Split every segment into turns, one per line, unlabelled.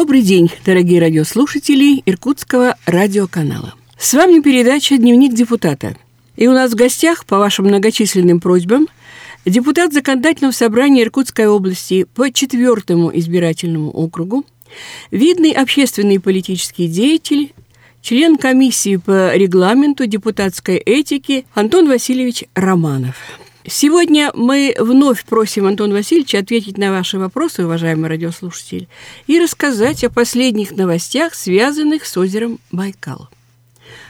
Добрый день, дорогие радиослушатели Иркутского радиоканала. С вами передача «Дневник депутата». И у нас в гостях, по вашим многочисленным просьбам, депутат Законодательного собрания Иркутской области по четвертому избирательному округу, видный общественный и политический деятель, член комиссии по регламенту депутатской этики Антон Васильевич Романов. Сегодня мы вновь просим Антона Васильевича ответить на ваши вопросы, уважаемый радиослушатель, и рассказать о последних новостях, связанных с озером Байкал.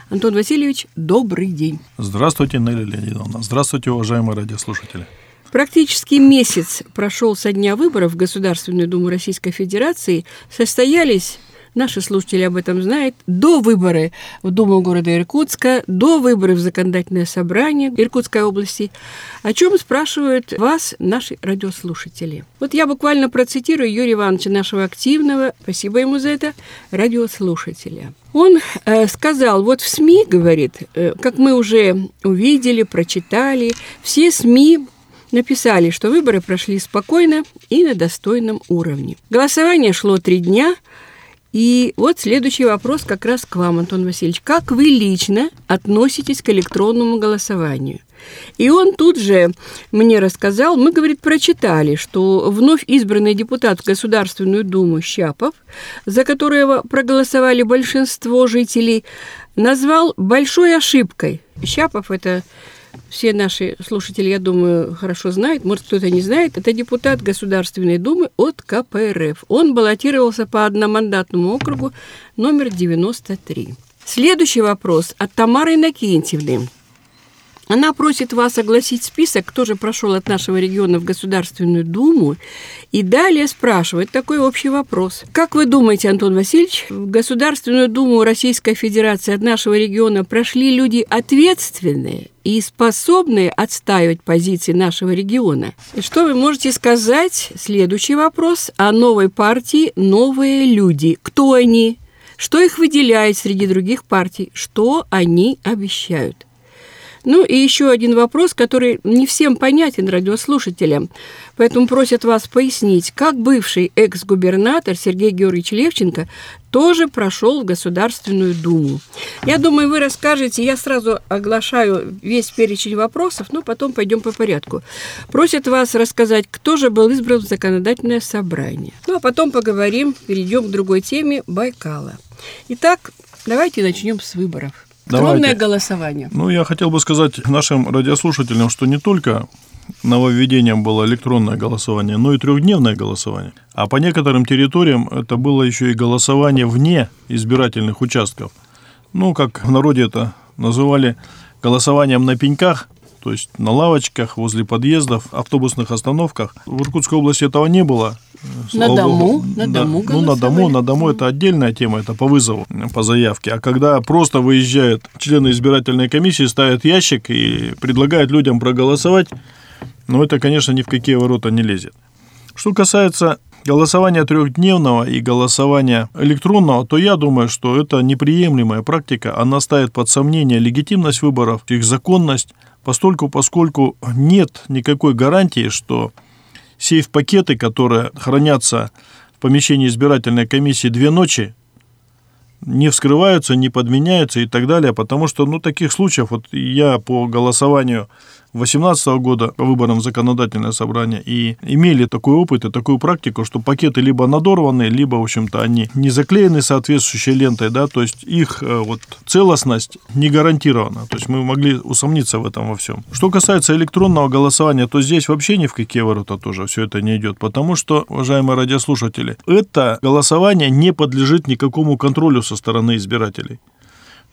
Антон Васильевич, добрый день.
Здравствуйте, Нелли Леонидовна. Здравствуйте, уважаемые радиослушатели.
Практически месяц прошел со дня выборов в Государственную Думу Российской Федерации. Состоялись наши слушатели об этом знают, до выборы в Думу города Иркутска, до выборов в Законодательное собрание Иркутской области, о чем спрашивают вас наши радиослушатели. Вот я буквально процитирую Юрия Ивановича, нашего активного, спасибо ему за это, радиослушателя. Он э, сказал, вот в СМИ, говорит, э, как мы уже увидели, прочитали, все СМИ написали, что выборы прошли спокойно и на достойном уровне. Голосование шло три дня – и вот следующий вопрос как раз к вам, Антон Васильевич. Как вы лично относитесь к электронному голосованию? И он тут же мне рассказал, мы, говорит, прочитали, что вновь избранный депутат в Государственную Думу Щапов, за которого проголосовали большинство жителей, назвал большой ошибкой. Щапов – это все наши слушатели, я думаю, хорошо знают, может, кто-то не знает, это депутат Государственной Думы от КПРФ. Он баллотировался по одномандатному округу номер 93. Следующий вопрос от Тамары Иннокентьевны. Она просит вас огласить список, кто же прошел от нашего региона в Государственную Думу, и далее спрашивает такой общий вопрос. Как вы думаете, Антон Васильевич, в Государственную Думу Российской Федерации от нашего региона прошли люди ответственные и способные отстаивать позиции нашего региона? И что вы можете сказать, следующий вопрос, о новой партии «Новые люди». Кто они? Что их выделяет среди других партий? Что они обещают? Ну и еще один вопрос, который не всем понятен радиослушателям, поэтому просят вас пояснить, как бывший экс-губернатор Сергей Георгиевич Левченко тоже прошел в Государственную Думу. Я думаю, вы расскажете, я сразу оглашаю весь перечень вопросов, но потом пойдем по порядку. Просят вас рассказать, кто же был избран в законодательное собрание. Ну, а потом поговорим, перейдем к другой теме Байкала. Итак, давайте начнем с выборов. Электронное голосование.
Ну, я хотел бы сказать нашим радиослушателям, что не только нововведением было электронное голосование, но и трехдневное голосование. А по некоторым территориям это было еще и голосование вне избирательных участков. Ну, как в народе это называли голосованием на пеньках, то есть на лавочках, возле подъездов, автобусных остановках. В Иркутской области этого не было.
На дому, на да, дому
Ну, на дому, на дому это отдельная тема, это по вызову, по заявке. А когда просто выезжают члены избирательной комиссии, ставят ящик и предлагают людям проголосовать, ну, это, конечно, ни в какие ворота не лезет. Что касается голосования трехдневного и голосования электронного, то я думаю, что это неприемлемая практика. Она ставит под сомнение легитимность выборов, их законность, постольку, поскольку нет никакой гарантии, что сейф-пакеты, которые хранятся в помещении избирательной комиссии две ночи, не вскрываются, не подменяются и так далее, потому что, ну, таких случаев, вот я по голосованию 2018 года по выборам в законодательное собрание и имели такой опыт и такую практику, что пакеты либо надорваны, либо, в общем-то, они не заклеены соответствующей лентой, да, то есть их э, вот целостность не гарантирована, то есть мы могли усомниться в этом во всем. Что касается электронного голосования, то здесь вообще ни в какие ворота тоже все это не идет, потому что, уважаемые радиослушатели, это голосование не подлежит никакому контролю со стороны избирателей.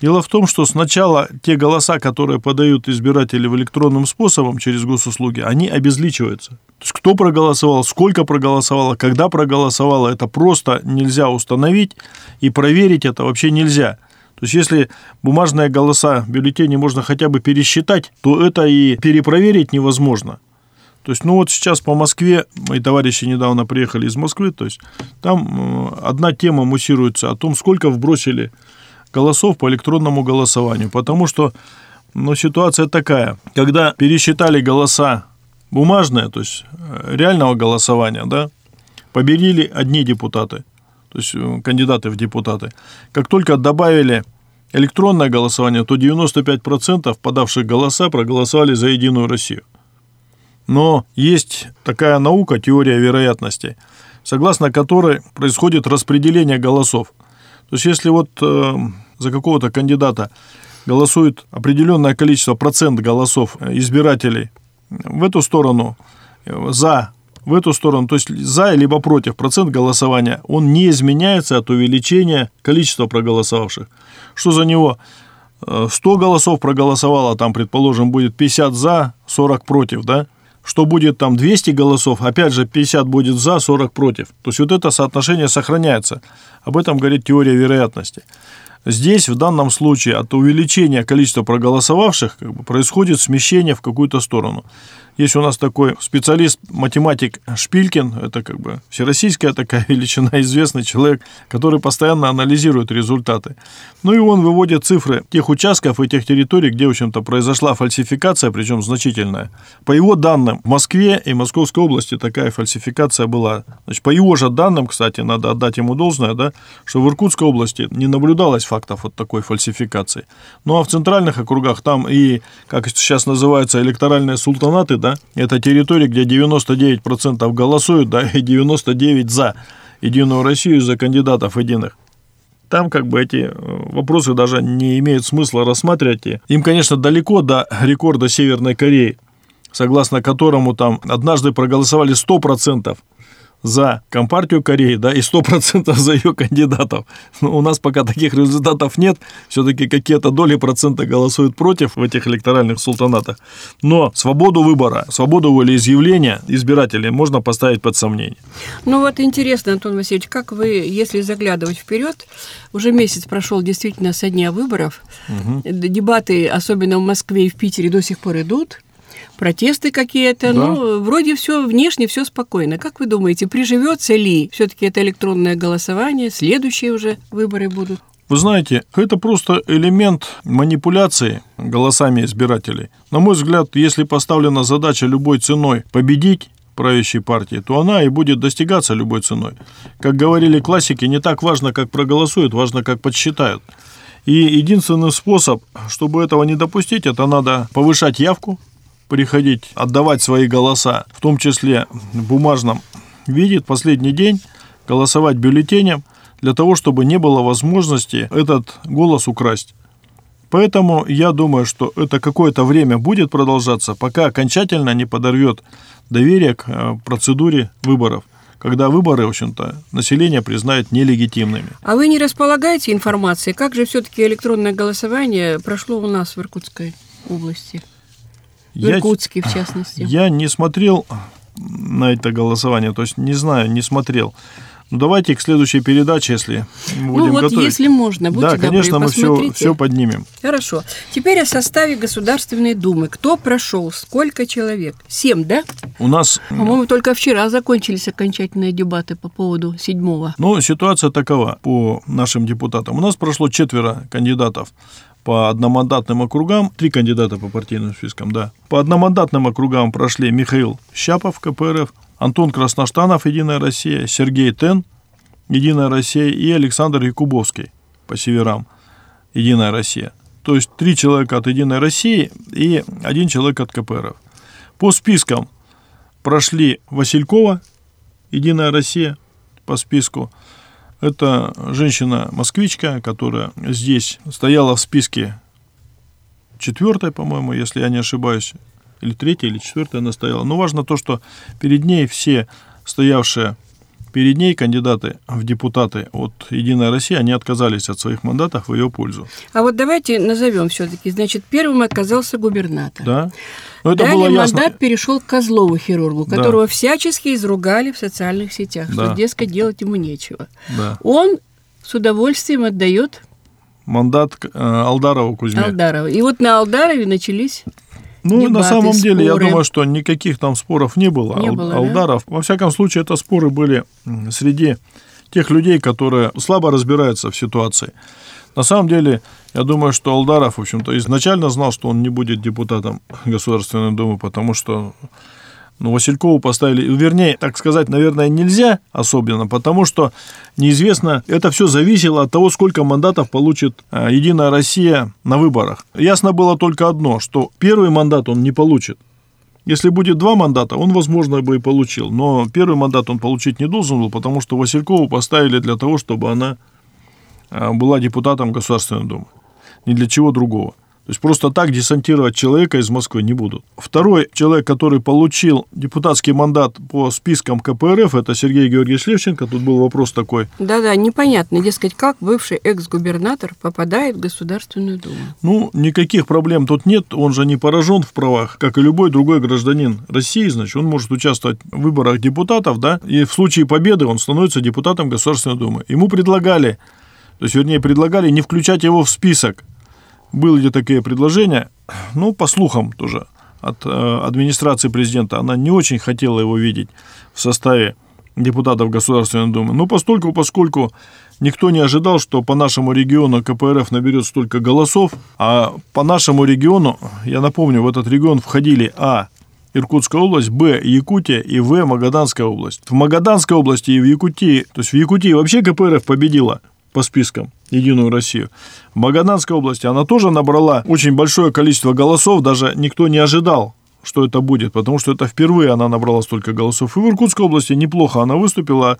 Дело в том, что сначала те голоса, которые подают избиратели в электронным способом через госуслуги, они обезличиваются. То есть кто проголосовал, сколько проголосовало, когда проголосовало, это просто нельзя установить и проверить это вообще нельзя. То есть если бумажные голоса бюллетени можно хотя бы пересчитать, то это и перепроверить невозможно. То есть, ну вот сейчас по Москве, мои товарищи недавно приехали из Москвы, то есть там одна тема муссируется о том, сколько вбросили голосов по электронному голосованию, потому что ну, ситуация такая, когда пересчитали голоса бумажные, то есть э, реального голосования, да, победили одни депутаты. то есть э, кандидаты в депутаты. Как только добавили электронное голосование, то 95% подавших голоса проголосовали за «Единую Россию». Но есть такая наука, теория вероятностей, согласно которой происходит распределение голосов. То есть если вот э, за какого-то кандидата голосует определенное количество процент голосов избирателей в эту сторону, э, за в эту сторону, то есть за либо против процент голосования, он не изменяется от увеличения количества проголосовавших. Что за него 100 э, голосов проголосовало, там, предположим, будет 50 за, 40 против, да? Что будет там 200 голосов, опять же, 50 будет за, 40 против. То есть вот это соотношение сохраняется. Об этом говорит теория вероятности. Здесь, в данном случае, от увеличения количества проголосовавших как бы, происходит смещение в какую-то сторону. Есть у нас такой специалист, математик Шпилькин, это как бы всероссийская такая величина, известный человек, который постоянно анализирует результаты. Ну и он выводит цифры тех участков и тех территорий, где, в общем-то, произошла фальсификация, причем значительная. По его данным, в Москве и Московской области такая фальсификация была. Значит, по его же данным, кстати, надо отдать ему должное, да, что в Иркутской области не наблюдалось фактов вот такой фальсификации. Ну а в центральных округах там и, как сейчас называются, электоральные султанаты, да, да, это территория, где 99% голосуют, да, и 99 за Единую Россию, за кандидатов единых. Там как бы эти э, вопросы даже не имеют смысла рассматривать. Им, конечно, далеко до рекорда Северной Кореи, согласно которому там однажды проголосовали 100% за Компартию Кореи, да, и 100% за ее кандидатов. Но у нас пока таких результатов нет, все-таки какие-то доли процента голосуют против в этих электоральных султанатах. Но свободу выбора, свободу волеизъявления избирателей можно поставить под сомнение.
Ну вот интересно, Антон Васильевич, как вы, если заглядывать вперед, уже месяц прошел действительно со дня выборов, угу. дебаты, особенно в Москве и в Питере, до сих пор идут протесты какие-то. Да. Ну, вроде все внешне все спокойно. Как вы думаете, приживется ли все-таки это электронное голосование? Следующие уже выборы будут?
Вы знаете, это просто элемент манипуляции голосами избирателей. На мой взгляд, если поставлена задача любой ценой победить правящей партии, то она и будет достигаться любой ценой. Как говорили классики, не так важно, как проголосуют, важно, как подсчитают. И единственный способ, чтобы этого не допустить, это надо повышать явку, приходить, отдавать свои голоса, в том числе в бумажном виде, последний день, голосовать бюллетенем, для того, чтобы не было возможности этот голос украсть. Поэтому я думаю, что это какое-то время будет продолжаться, пока окончательно не подорвет доверие к э, процедуре выборов когда выборы, в общем-то, население признает нелегитимными.
А вы не располагаете информацией, как же все-таки электронное голосование прошло у нас в Иркутской области? В я, Иркутске, в частности.
Я не смотрел на это голосование, то есть не знаю, не смотрел. Ну, давайте к следующей передаче, если
мы ну, будем ну, вот готовить. если можно, будьте
Да, добры, конечно, мы все, все поднимем.
Хорошо. Теперь о составе Государственной Думы. Кто прошел? Сколько человек? Семь, да?
У нас...
По-моему, только вчера закончились окончательные дебаты по поводу седьмого.
Ну, ситуация такова по нашим депутатам. У нас прошло четверо кандидатов по одномандатным округам, три кандидата по партийным спискам, да. По одномандатным округам прошли Михаил Щапов, КПРФ, Антон Красноштанов, Единая Россия, Сергей Тен, Единая Россия и Александр Якубовский по северам, Единая Россия. То есть три человека от Единой России и один человек от КПРФ. По спискам прошли Василькова, Единая Россия по списку, это женщина-москвичка, которая здесь стояла в списке четвертой, по-моему, если я не ошибаюсь, или третья, или четвертая она стояла. Но важно то, что перед ней все стоявшие перед ней кандидаты в депутаты от «Единая Россия», они отказались от своих мандатов в ее пользу.
А вот давайте назовем все-таки. Значит, первым оказался губернатор.
Да.
Но это Далее было ясно. мандат перешел к Козлову хирургу, которого да. всячески изругали в социальных сетях, да. что, дескать, делать ему нечего. Да. Он с удовольствием отдает
мандат э, Алдарову Кузьме.
Алдарова. И вот на Алдарове начались
ну, Дебаты, на самом деле, споры. я думаю, что никаких там споров не было. Не Ал- было Алдаров. Да? Во всяком случае, это споры были среди тех людей, которые слабо разбираются в ситуации. На самом деле, я думаю, что Алдаров, в общем-то, изначально знал, что он не будет депутатом Государственной Думы, потому что Но Василькову поставили, вернее, так сказать, наверное, нельзя особенно, потому что неизвестно, это все зависело от того, сколько мандатов получит а, Единая Россия на выборах. Ясно было только одно, что первый мандат он не получит. Если будет два мандата, он, возможно, бы и получил. Но первый мандат он получить не должен был, потому что Василькову поставили для того, чтобы она а, была депутатом Государственной Думы. Ни для чего другого. То есть просто так десантировать человека из Москвы не будут. Второй человек, который получил депутатский мандат по спискам КПРФ, это Сергей Георгиевич Левченко. Тут был вопрос такой.
Да-да, непонятно, дескать, как бывший экс-губернатор попадает в Государственную Думу.
Ну, никаких проблем тут нет. Он же не поражен в правах, как и любой другой гражданин России. Значит, он может участвовать в выборах депутатов, да, и в случае победы он становится депутатом Государственной Думы. Ему предлагали, то есть, вернее, предлагали не включать его в список были такие предложения, ну, по слухам тоже, от э, администрации президента, она не очень хотела его видеть в составе депутатов Государственной Думы. Но постольку, поскольку никто не ожидал, что по нашему региону КПРФ наберет столько голосов, а по нашему региону, я напомню, в этот регион входили А. Иркутская область, Б. Якутия и В. Магаданская область. В Магаданской области и в Якутии, то есть в Якутии вообще КПРФ победила по спискам Единую Россию. В Магаданской области она тоже набрала очень большое количество голосов, даже никто не ожидал, что это будет, потому что это впервые она набрала столько голосов. И в Иркутской области неплохо она выступила,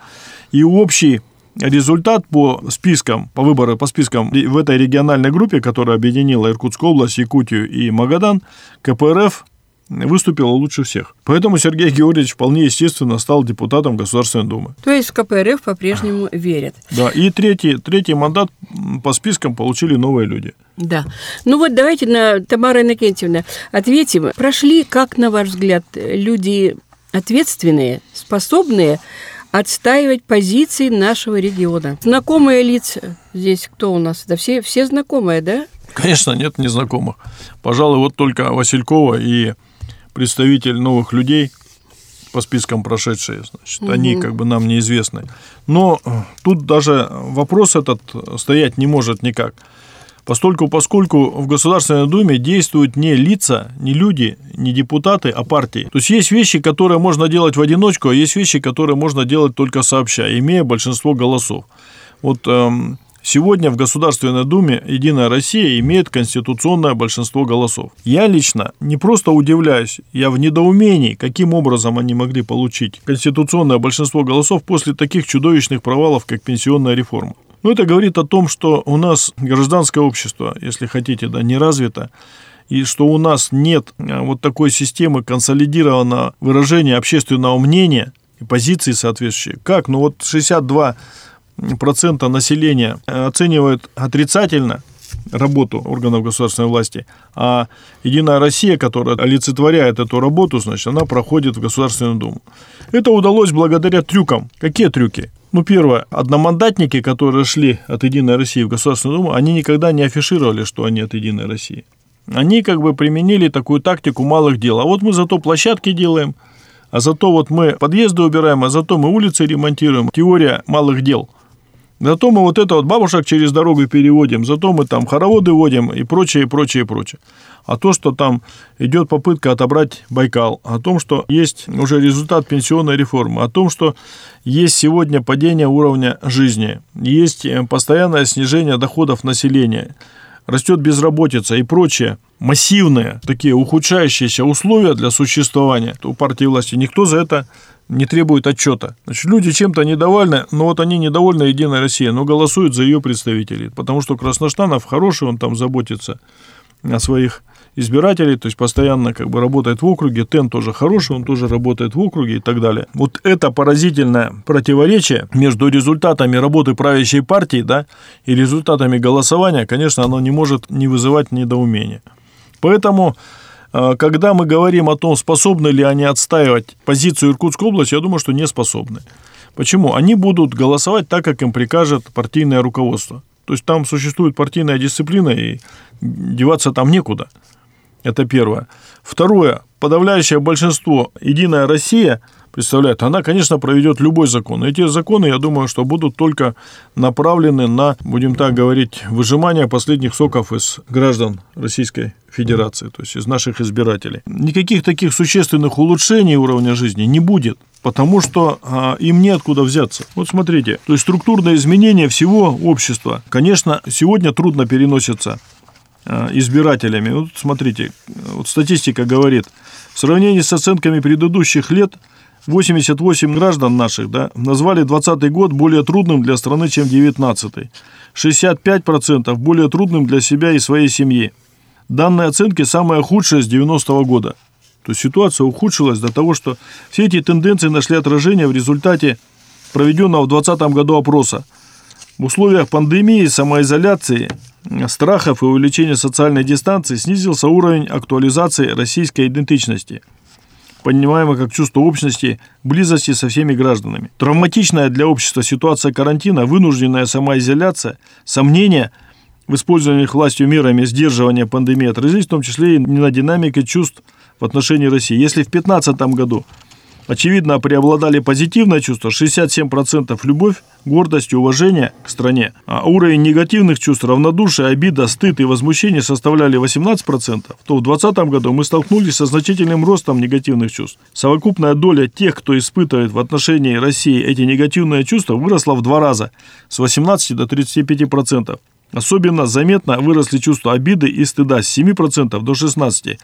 и общий результат по спискам, по выборам, по спискам в этой региональной группе, которая объединила Иркутскую область, Якутию и Магадан, КПРФ выступила лучше всех. Поэтому Сергей Георгиевич вполне естественно стал депутатом Государственной Думы.
То есть в КПРФ по-прежнему верят.
Да, и третий, третий мандат по спискам получили новые люди.
Да. Ну вот давайте на Тамара Иннокентьевна ответим. Прошли, как, на ваш взгляд, люди ответственные, способные отстаивать позиции нашего региона. Знакомые лица здесь кто у нас? Да все, все знакомые, да?
Конечно, нет незнакомых. Пожалуй, вот только Василькова и представитель новых людей по спискам прошедшие, значит, угу. они как бы нам неизвестны. Но э, тут даже вопрос этот стоять не может никак. Постольку, поскольку в Государственной Думе действуют не лица, не люди, не депутаты, а партии. То есть есть вещи, которые можно делать в одиночку, а есть вещи, которые можно делать только сообща, имея большинство голосов. Вот эм, Сегодня в Государственной Думе «Единая Россия» имеет конституционное большинство голосов. Я лично не просто удивляюсь, я в недоумении, каким образом они могли получить конституционное большинство голосов после таких чудовищных провалов, как пенсионная реформа. Но это говорит о том, что у нас гражданское общество, если хотите, да, не развито, и что у нас нет а, вот такой системы консолидированного выражения общественного мнения и позиции соответствующие. Как? Ну вот 62 процента населения оценивают отрицательно работу органов государственной власти, а Единая Россия, которая олицетворяет эту работу, значит, она проходит в Государственную Думу. Это удалось благодаря трюкам. Какие трюки? Ну, первое, одномандатники, которые шли от Единой России в Государственную Думу, они никогда не афишировали, что они от Единой России. Они как бы применили такую тактику малых дел. А вот мы зато площадки делаем, а зато вот мы подъезды убираем, а зато мы улицы ремонтируем. Теория малых дел – Зато мы вот это вот бабушек через дорогу переводим, зато мы там хороводы водим и прочее, прочее, прочее. А то, что там идет попытка отобрать Байкал, о том, что есть уже результат пенсионной реформы, о том, что есть сегодня падение уровня жизни, есть э, постоянное снижение доходов населения, растет безработица и прочее, массивные такие ухудшающиеся условия для существования у партии власти, никто за это не требует отчета. Значит, люди чем-то недовольны, но вот они недовольны Единой Россией, но голосуют за ее представителей, потому что Красноштанов хороший, он там заботится о своих избирателей, то есть постоянно как бы работает в округе, Тен тоже хороший, он тоже работает в округе и так далее. Вот это поразительное противоречие между результатами работы правящей партии да, и результатами голосования, конечно, оно не может не вызывать недоумения. Поэтому когда мы говорим о том, способны ли они отстаивать позицию Иркутской области, я думаю, что не способны. Почему? Они будут голосовать так, как им прикажет партийное руководство. То есть там существует партийная дисциплина, и деваться там некуда. Это первое. Второе. Подавляющее большинство «Единая Россия», представляет, она, конечно, проведет любой закон. Эти законы, я думаю, что будут только направлены на, будем так говорить, выжимание последних соков из граждан Российской Федерации, то есть из наших избирателей. Никаких таких существенных улучшений уровня жизни не будет потому что а, им неоткуда взяться. Вот смотрите, то есть структурное изменение всего общества, конечно, сегодня трудно переносится а, избирателями. Вот смотрите, вот статистика говорит, в сравнении с оценками предыдущих лет 88 граждан наших да, назвали 2020 год более трудным для страны, чем 19 65% более трудным для себя и своей семьи. Данные оценки самые худшие с 90-го года. То есть ситуация ухудшилась до того, что все эти тенденции нашли отражение в результате проведенного в 2020 году опроса. В условиях пандемии, самоизоляции, страхов и увеличения социальной дистанции снизился уровень актуализации российской идентичности – понимаемо как чувство общности, близости со всеми гражданами. Травматичная для общества ситуация карантина, вынужденная самоизоляция, сомнения в использовании властью мерами сдерживания пандемии отразились в том числе и на динамике чувств в отношении России. Если в 2015 году Очевидно, преобладали позитивные чувства, 67% любовь, гордость и уважение к стране, а уровень негативных чувств, равнодушие, обида, стыд и возмущение составляли 18%, то в 2020 году мы столкнулись со значительным ростом негативных чувств. Совокупная доля тех, кто испытывает в отношении России эти негативные чувства, выросла в два раза, с 18 до 35%. Особенно заметно выросли чувства обиды и стыда с 7% до 16%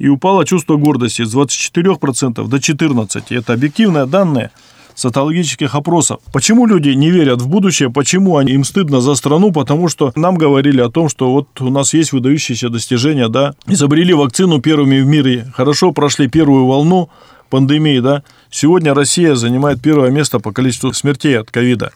и упало чувство гордости с 24% до 14%. Это объективные данные социологических опросов. Почему люди не верят в будущее, почему они, им стыдно за страну, потому что нам говорили о том, что вот у нас есть выдающиеся достижения, да, изобрели вакцину первыми в мире, хорошо прошли первую волну пандемии, да, сегодня Россия занимает первое место по количеству смертей от ковида.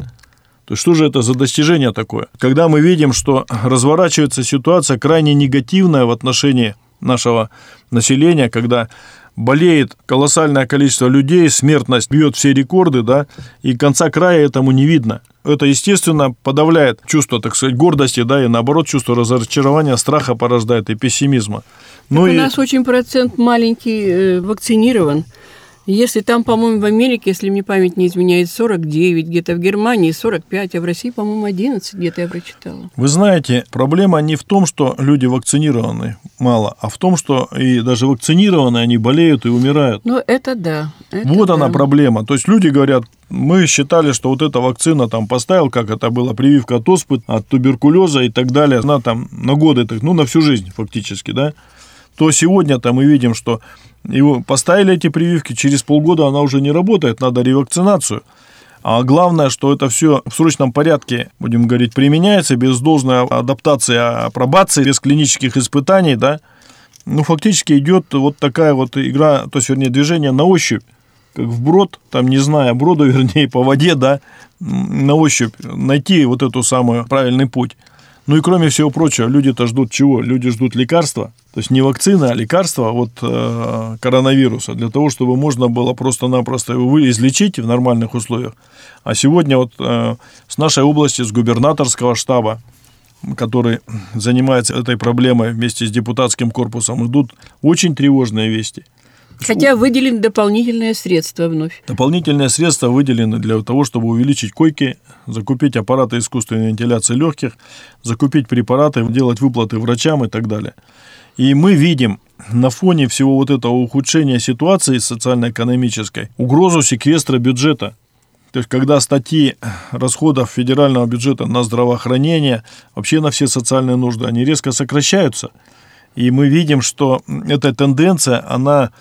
То есть что же это за достижение такое? Когда мы видим, что разворачивается ситуация крайне негативная в отношении нашего населения, когда болеет колоссальное количество людей, смертность бьет все рекорды, да, и конца края этому не видно. Это, естественно, подавляет чувство, так сказать, гордости, да, и наоборот, чувство разочарования, страха порождает и пессимизма.
Ну, и... У нас очень процент маленький э, вакцинирован. Если там, по-моему, в Америке, если мне память не изменяет, 49, где-то в Германии 45, а в России, по-моему, 11, где-то я прочитала.
Вы знаете, проблема не в том, что люди вакцинированы мало, а в том, что и даже вакцинированные, они болеют и умирают.
Ну, это да. Это
вот
да.
она проблема. То есть люди говорят, мы считали, что вот эта вакцина там поставил, как это было, прививка от оспы, от туберкулеза и так далее, она там на годы, ну, на всю жизнь фактически, да, то сегодня-то мы видим, что его поставили эти прививки, через полгода она уже не работает, надо ревакцинацию. А главное, что это все в срочном порядке, будем говорить, применяется без должной адаптации, апробации, без клинических испытаний, да, ну, фактически идет вот такая вот игра, то есть, вернее, движение на ощупь, как в брод, там, не зная брода, вернее, по воде, да, на ощупь найти вот эту самую правильный путь. Ну и кроме всего прочего, люди-то ждут чего? Люди ждут лекарства, то есть не вакцины, а лекарства от э, коронавируса, для того, чтобы можно было просто-напросто его излечить в нормальных условиях. А сегодня вот э, с нашей области, с губернаторского штаба, который занимается этой проблемой вместе с депутатским корпусом, идут очень тревожные вести –
Хотя выделены дополнительные средства вновь.
Дополнительные средства выделены для того, чтобы увеличить койки, закупить аппараты искусственной вентиляции легких, закупить препараты, делать выплаты врачам и так далее. И мы видим на фоне всего вот этого ухудшения ситуации социально-экономической угрозу секвестра бюджета. То есть, когда статьи расходов федерального бюджета на здравоохранение, вообще на все социальные нужды, они резко сокращаются. И мы видим, что эта тенденция, она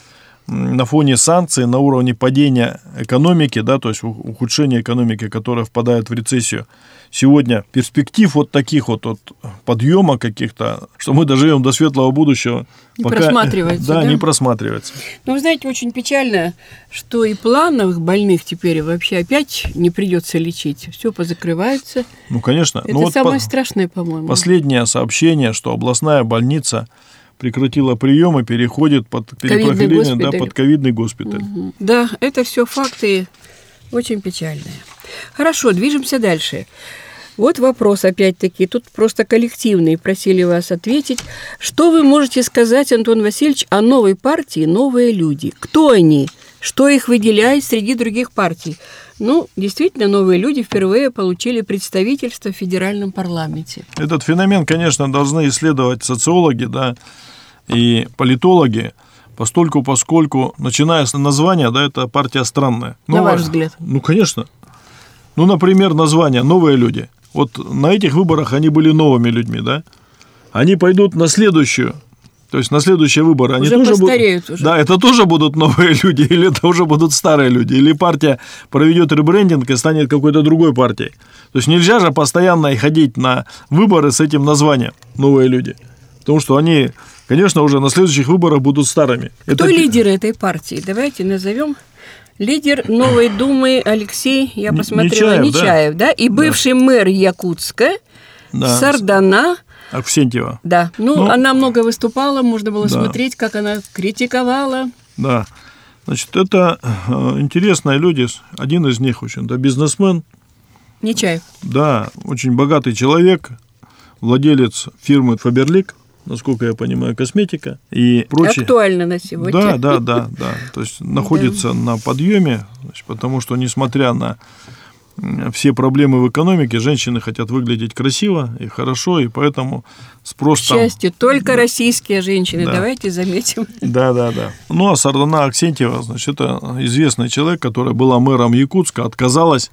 на фоне санкций, на уровне падения экономики, да, то есть ухудшения экономики, которая впадает в рецессию, сегодня перспектив вот таких вот, вот подъема каких-то, что мы доживем до светлого будущего,
не пока, просматривается.
Да, да, не просматривается.
Ну, вы знаете, очень печально, что и плановых больных теперь вообще опять не придется лечить. Все позакрывается.
Ну, конечно.
Это
ну, вот
самое по- страшное, по-моему.
Последнее сообщение, что областная больница прекратила прием и переходит под перепрофилирование да, под ковидный госпиталь. Угу.
Да, это все факты очень печальные. Хорошо, движемся дальше. Вот вопрос опять-таки, тут просто коллективный, просили вас ответить. Что вы можете сказать, Антон Васильевич, о новой партии «Новые люди»? Кто они? Что их выделяет среди других партий? Ну, действительно, новые люди впервые получили представительство в федеральном парламенте.
Этот феномен, конечно, должны исследовать социологи, да, и политологи, постольку, поскольку, начиная с названия, да, это партия странная.
На ваш взгляд?
Ну, конечно. Ну, например, название «Новые люди». Вот на этих выборах они были новыми людьми, да? Они пойдут на следующую то есть на следующие выборы они
уже
тоже будут...
уже.
Да, это тоже будут новые люди, или это уже будут старые люди, или партия проведет ребрендинг и станет какой-то другой партией. То есть нельзя же постоянно и ходить на выборы с этим названием «новые люди», потому что они, конечно, уже на следующих выборах будут старыми.
Кто это... лидер этой партии? Давайте назовем. Лидер Новой Думы Алексей, я посмотрела, Нечаев, Нечаев да? да? И бывший да. мэр Якутска, да. Сардана
Аксентьева.
Да. Ну, ну, она много выступала, можно было да. смотреть, как она критиковала.
Да. Значит, это э, интересные люди. Один из них очень, да, бизнесмен.
Нечаев.
Да, очень богатый человек, владелец фирмы Фаберлик, насколько я понимаю, косметика и прочее.
Актуально на сегодня.
Да, да, да, да. То есть находится на подъеме, потому что несмотря на все проблемы в экономике, женщины хотят выглядеть красиво и хорошо, и поэтому спрос
К счастью, там... только да. российские женщины, да. давайте заметим.
Да, да, да. Ну, а Сардана Аксентьева, значит, это известный человек, которая была мэром Якутска, отказалась,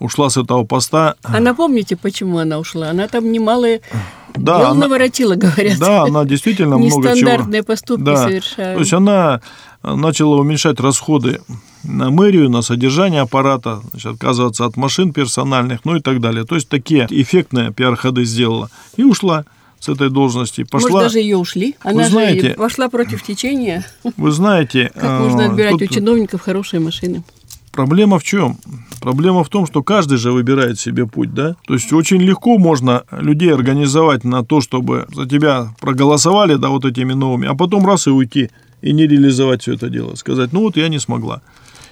ушла с этого поста.
А напомните, почему она ушла? Она там немалые да, дел она... наворотила, говорят.
Да, она действительно много чего...
Нестандартные поступки да. совершает.
То есть она начала уменьшать расходы на мэрию, на содержание аппарата, значит, отказываться от машин персональных, ну и так далее. То есть такие эффектные пиар-ходы сделала и ушла с этой должности.
Пошла... Может, даже ее ушли? Она вы знаете, же пошла против течения.
Вы знаете...
Как можно а, отбирать у чиновников хорошие машины?
Проблема в чем? Проблема в том, что каждый же выбирает себе путь, да? То есть очень легко можно людей организовать на то, чтобы за тебя проголосовали, да, вот этими новыми, а потом раз и уйти и не реализовать все это дело. Сказать, ну вот я не смогла.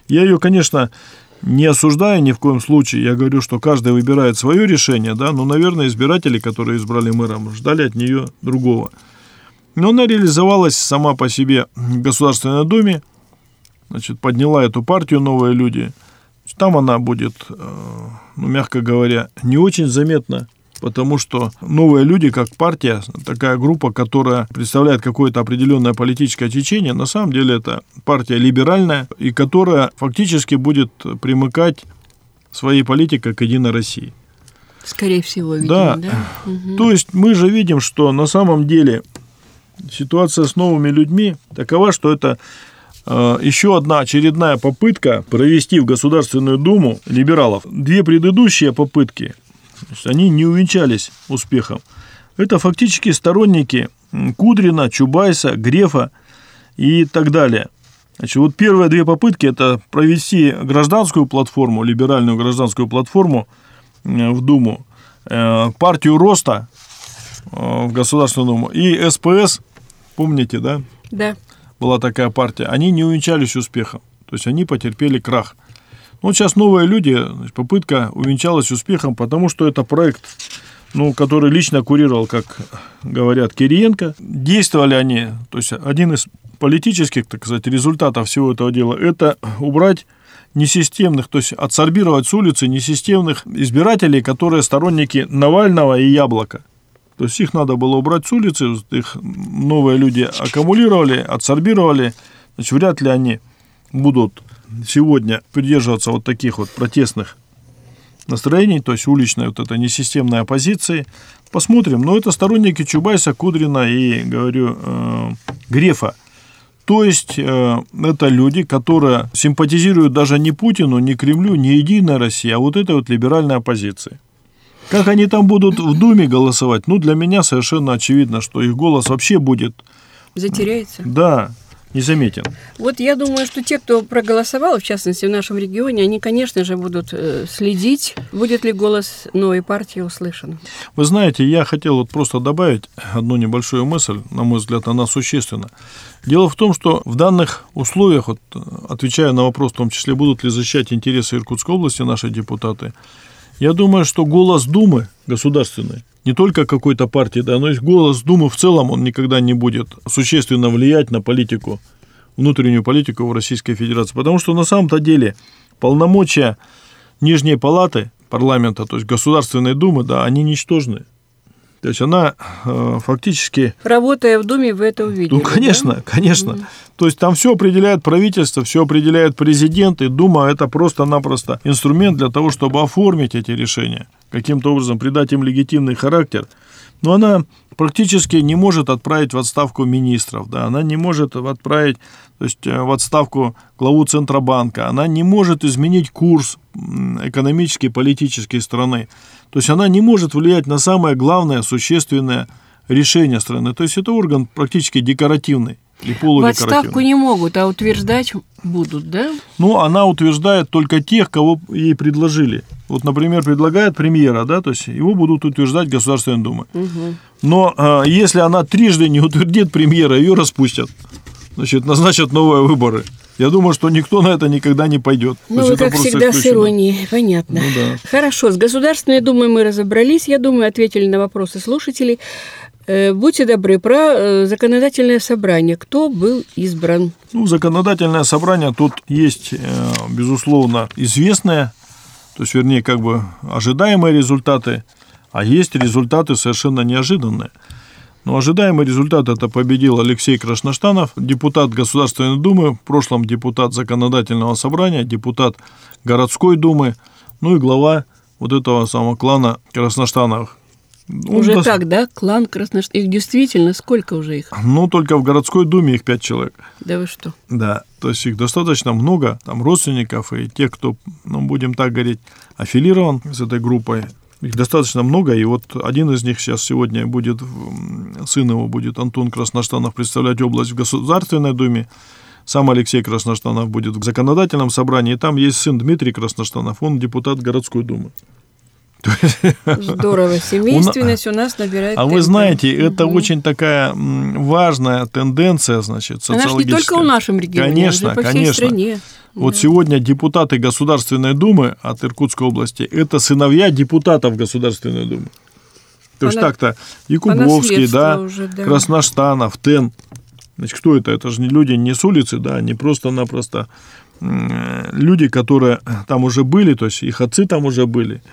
Я ее, конечно, не осуждаю ни в коем случае. Я говорю, что каждый выбирает свое решение, да, но, наверное, избиратели, которые избрали мэром, ждали от нее другого. Но она реализовалась сама по себе в Государственной Думе, значит, подняла эту партию «Новые люди». Там она будет, э, ну, мягко говоря, не очень заметна потому что новые люди, как партия, такая группа, которая представляет какое-то определенное политическое течение, на самом деле это партия либеральная, и которая фактически будет примыкать своей политикой к Единой России.
Скорее всего, видимо, да.
да? Угу. То есть мы же видим, что на самом деле ситуация с новыми людьми такова, что это еще одна очередная попытка провести в Государственную Думу либералов. Две предыдущие попытки они не увенчались успехом. Это фактически сторонники Кудрина, Чубайса, Грефа и так далее. Значит, вот первые две попытки – это провести гражданскую платформу, либеральную гражданскую платформу э, в Думу, э, партию Роста э, в Государственную Думу и СПС, помните, да?
Да.
Была такая партия. Они не увенчались успехом. То есть они потерпели крах. Ну, вот сейчас новые люди, попытка увенчалась успехом, потому что это проект, ну, который лично курировал, как говорят, Кириенко. Действовали они, то есть один из политических, так сказать, результатов всего этого дела – это убрать несистемных, то есть отсорбировать с улицы несистемных избирателей, которые сторонники Навального и Яблока. То есть их надо было убрать с улицы, их новые люди аккумулировали, отсорбировали, значит, вряд ли они будут сегодня придерживаться вот таких вот протестных настроений, то есть уличной вот этой несистемной оппозиции. Посмотрим. Но это сторонники Чубайса, Кудрина и, говорю, э, Грефа. То есть э, это люди, которые симпатизируют даже не Путину, не Кремлю, не Единой России, а вот этой вот либеральной оппозиции. Как они там будут в Думе голосовать? Ну, для меня совершенно очевидно, что их голос вообще будет...
Затеряется?
Да, незаметен.
Вот я думаю, что те, кто проголосовал, в частности, в нашем регионе, они, конечно же, будут э, следить, будет ли голос новой партии услышан.
Вы знаете, я хотел вот просто добавить одну небольшую мысль, на мой взгляд, она существенна. Дело в том, что в данных условиях, вот, отвечая на вопрос, в том числе, будут ли защищать интересы Иркутской области наши депутаты, я думаю, что голос Думы государственный не только какой-то партии, да, но и голос Думы в целом, он никогда не будет существенно влиять на политику внутреннюю политику в Российской Федерации. Потому что на самом-то деле полномочия Нижней Палаты парламента, то есть Государственной Думы, да, они ничтожны. То есть она э, фактически...
Работая в Думе, вы это увидели,
Ну, конечно,
да?
конечно. Mm. То есть там все определяет правительство, все определяет президент, и Дума – это просто-напросто инструмент для того, чтобы оформить эти решения, каким-то образом придать им легитимный характер. Но она практически не может отправить в отставку министров, да, она не может отправить то есть, э, в отставку главу Центробанка, она не может изменить курс экономический, политический страны. То есть она не может влиять на самое главное, существенное решение страны. То есть это орган практически декоративный. И
в отставку не могут, а утверждать будут, да?
Ну, она утверждает только тех, кого ей предложили. Вот, например, предлагает премьера, да, то есть его будут утверждать Государственная Дума. Угу. Но а, если она трижды не утвердит премьера, ее распустят. Значит, назначат новые выборы. Я думаю, что никто на это никогда не пойдет.
Ну, вы, как всегда, исключено. с иронией, понятно. Ну, да. Хорошо, с Государственной Думой мы разобрались, я думаю, ответили на вопросы слушателей. Э, будьте добры, про э, законодательное собрание. Кто был избран?
Ну, законодательное собрание тут есть, э, безусловно, известные, то есть, вернее, как бы ожидаемые результаты, а есть результаты совершенно неожиданные. Но ожидаемый результат это победил Алексей Крашнаштанов, депутат Государственной Думы, в прошлом депутат Законодательного собрания, депутат городской думы, ну и глава вот этого самого клана Красноштановых.
Он уже даст... так, да? Клан Красноштанов. Их действительно сколько уже их?
Ну, только в городской думе их пять человек.
Да вы что?
Да, то есть их достаточно много, там родственников и тех, кто, ну, будем так говорить, аффилирован с этой группой. Их достаточно много, и вот один из них сейчас сегодня будет, сын его будет Антон Красноштанов представлять область в Государственной Думе, сам Алексей Красноштанов будет в законодательном собрании, и там есть сын Дмитрий Красноштанов, он депутат городской думы.
Здорово, семейственность у нас набирает.
А вы знаете, это очень такая важная тенденция, значит,
социологическая. Она же не только в нашем регионе,
конечно, по конечно. всей стране. Вот да. сегодня депутаты Государственной Думы от Иркутской области – это сыновья депутатов Государственной Думы. То есть так-то Якубовский, да, уже, да, Красноштанов, Тен. Значит, кто это? Это же не люди не с улицы, да, не просто-напросто люди, которые там уже были, то есть их отцы там уже были –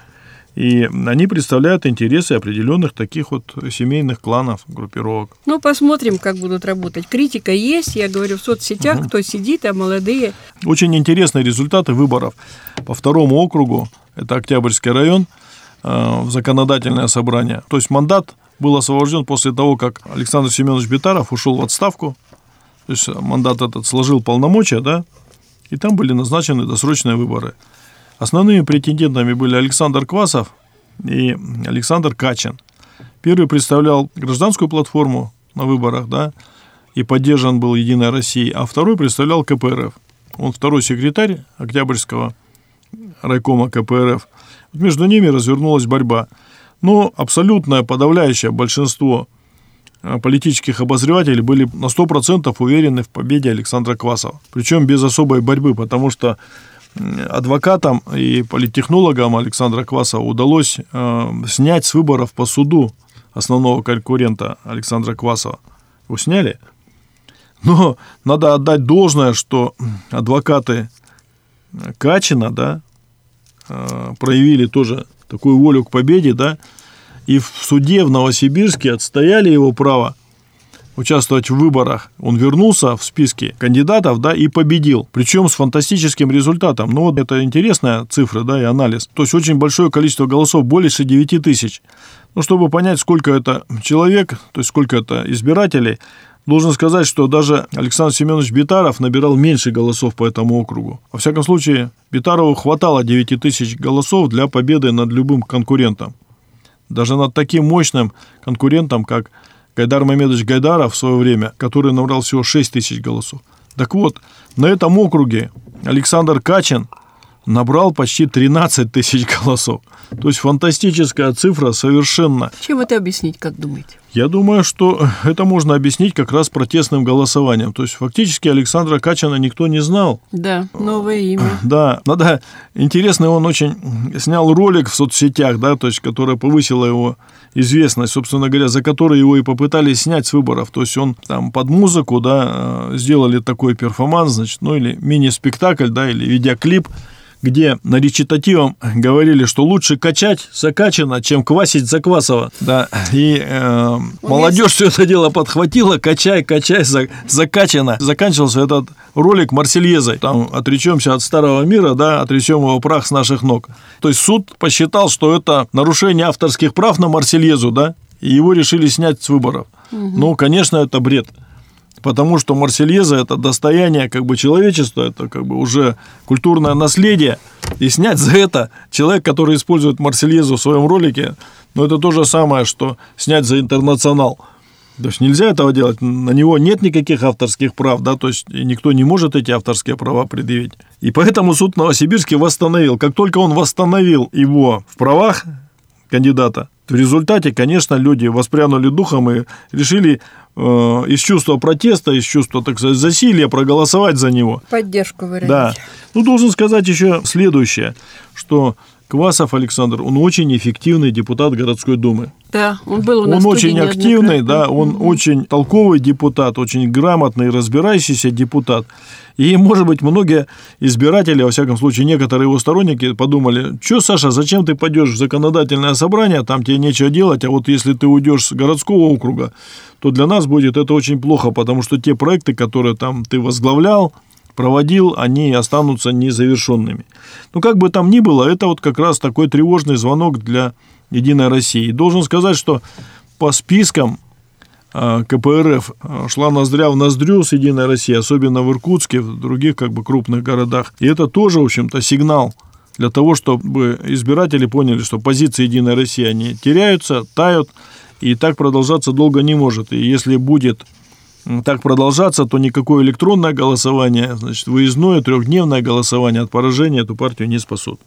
и они представляют интересы определенных таких вот семейных кланов, группировок.
Ну, посмотрим, как будут работать. Критика есть, я говорю, в соцсетях, угу. кто сидит, а молодые.
Очень интересные результаты выборов по второму округу, это Октябрьский район, э, в законодательное собрание. То есть мандат был освобожден после того, как Александр Семенович Битаров ушел в отставку. То есть мандат этот сложил полномочия, да, и там были назначены досрочные выборы. Основными претендентами были Александр Квасов и Александр Качин. Первый представлял гражданскую платформу на выборах, да, и поддержан был Единой Россией, а второй представлял КПРФ. Он второй секретарь Октябрьского райкома КПРФ. Между ними развернулась борьба. Но абсолютное подавляющее большинство э, политических обозревателей были на 100% уверены в победе Александра Квасова. Причем без особой борьбы, потому что адвокатам и политтехнологам Александра Квасова удалось э, снять с выборов по суду основного конкурента Александра Квасова. Его сняли. Но надо отдать должное, что адвокаты Качина, да, э, проявили тоже такую волю к победе, да, и в суде в Новосибирске отстояли его право участвовать в выборах. Он вернулся в списке кандидатов, да, и победил. Причем с фантастическим результатом. Ну, вот это интересная цифра, да, и анализ. То есть очень большое количество голосов, больше 9 тысяч. Ну, чтобы понять, сколько это человек, то есть сколько это избирателей, Должен сказать, что даже Александр Семенович Битаров набирал меньше голосов по этому округу. Во всяком случае, Битарову хватало 9 тысяч голосов для победы над любым конкурентом. Даже над таким мощным конкурентом, как Гайдар Мамедович Гайдаров в свое время, который набрал всего 6 тысяч голосов. Так вот, на этом округе Александр Качин набрал почти 13 тысяч голосов. То есть фантастическая цифра совершенно.
Чем это объяснить, как думаете?
Я думаю, что это можно объяснить как раз протестным голосованием. То есть фактически Александра Качана никто не знал.
Да, новое имя.
Да, надо. Интересно, он очень снял ролик в соцсетях, да, то есть, которая повысила его известность, собственно говоря, за который его и попытались снять с выборов. То есть он там под музыку, да, э, сделали такой перформанс, значит, ну или мини-спектакль, да, или видеоклип, где на речитативом говорили, что лучше качать закачано, чем квасить заквасово. Да. И э, молодежь все это дело подхватила, качай, качай, закачано. Заканчивался этот ролик Марсельезой. Там отречемся от старого мира, да, отречем его прах с наших ног. То есть суд посчитал, что это нарушение авторских прав на Марсельезу, да, и его решили снять с выборов. Угу. Ну, конечно, это бред потому что Марсельеза – это достояние как бы человечества, это как бы уже культурное наследие, и снять за это человек, который использует Марсельезу в своем ролике, ну, это то же самое, что снять за интернационал. То есть нельзя этого делать, на него нет никаких авторских прав, да, то есть никто не может эти авторские права предъявить. И поэтому суд Новосибирский восстановил. Как только он восстановил его в правах кандидата, в результате, конечно, люди воспрянули духом и решили из чувства протеста, из чувства, так сказать, засилия проголосовать за него.
Поддержку выразить.
Да. Ну, должен сказать еще следующее, что Квасов Александр, он очень эффективный депутат городской думы.
Да, он был у нас
Он очень активный, да, он угу. очень толковый депутат, очень грамотный, разбирающийся депутат. И, может быть, многие избиратели, во всяком случае, некоторые его сторонники подумали, что, Саша, зачем ты пойдешь в законодательное собрание, там тебе нечего делать, а вот если ты уйдешь с городского округа, то для нас будет это очень плохо, потому что те проекты, которые там ты возглавлял, проводил, они останутся незавершенными. Ну, как бы там ни было, это вот как раз такой тревожный звонок для «Единой России». Должен сказать, что по спискам а, КПРФ а, шла ноздря в ноздрю с «Единой Россией», особенно в Иркутске, в других как бы крупных городах. И это тоже, в общем-то, сигнал для того, чтобы избиратели поняли, что позиции «Единой России» они теряются, тают, и так продолжаться долго не может. И если будет так продолжаться, то никакое электронное голосование, значит, выездное трехдневное голосование от поражения эту партию не спасут.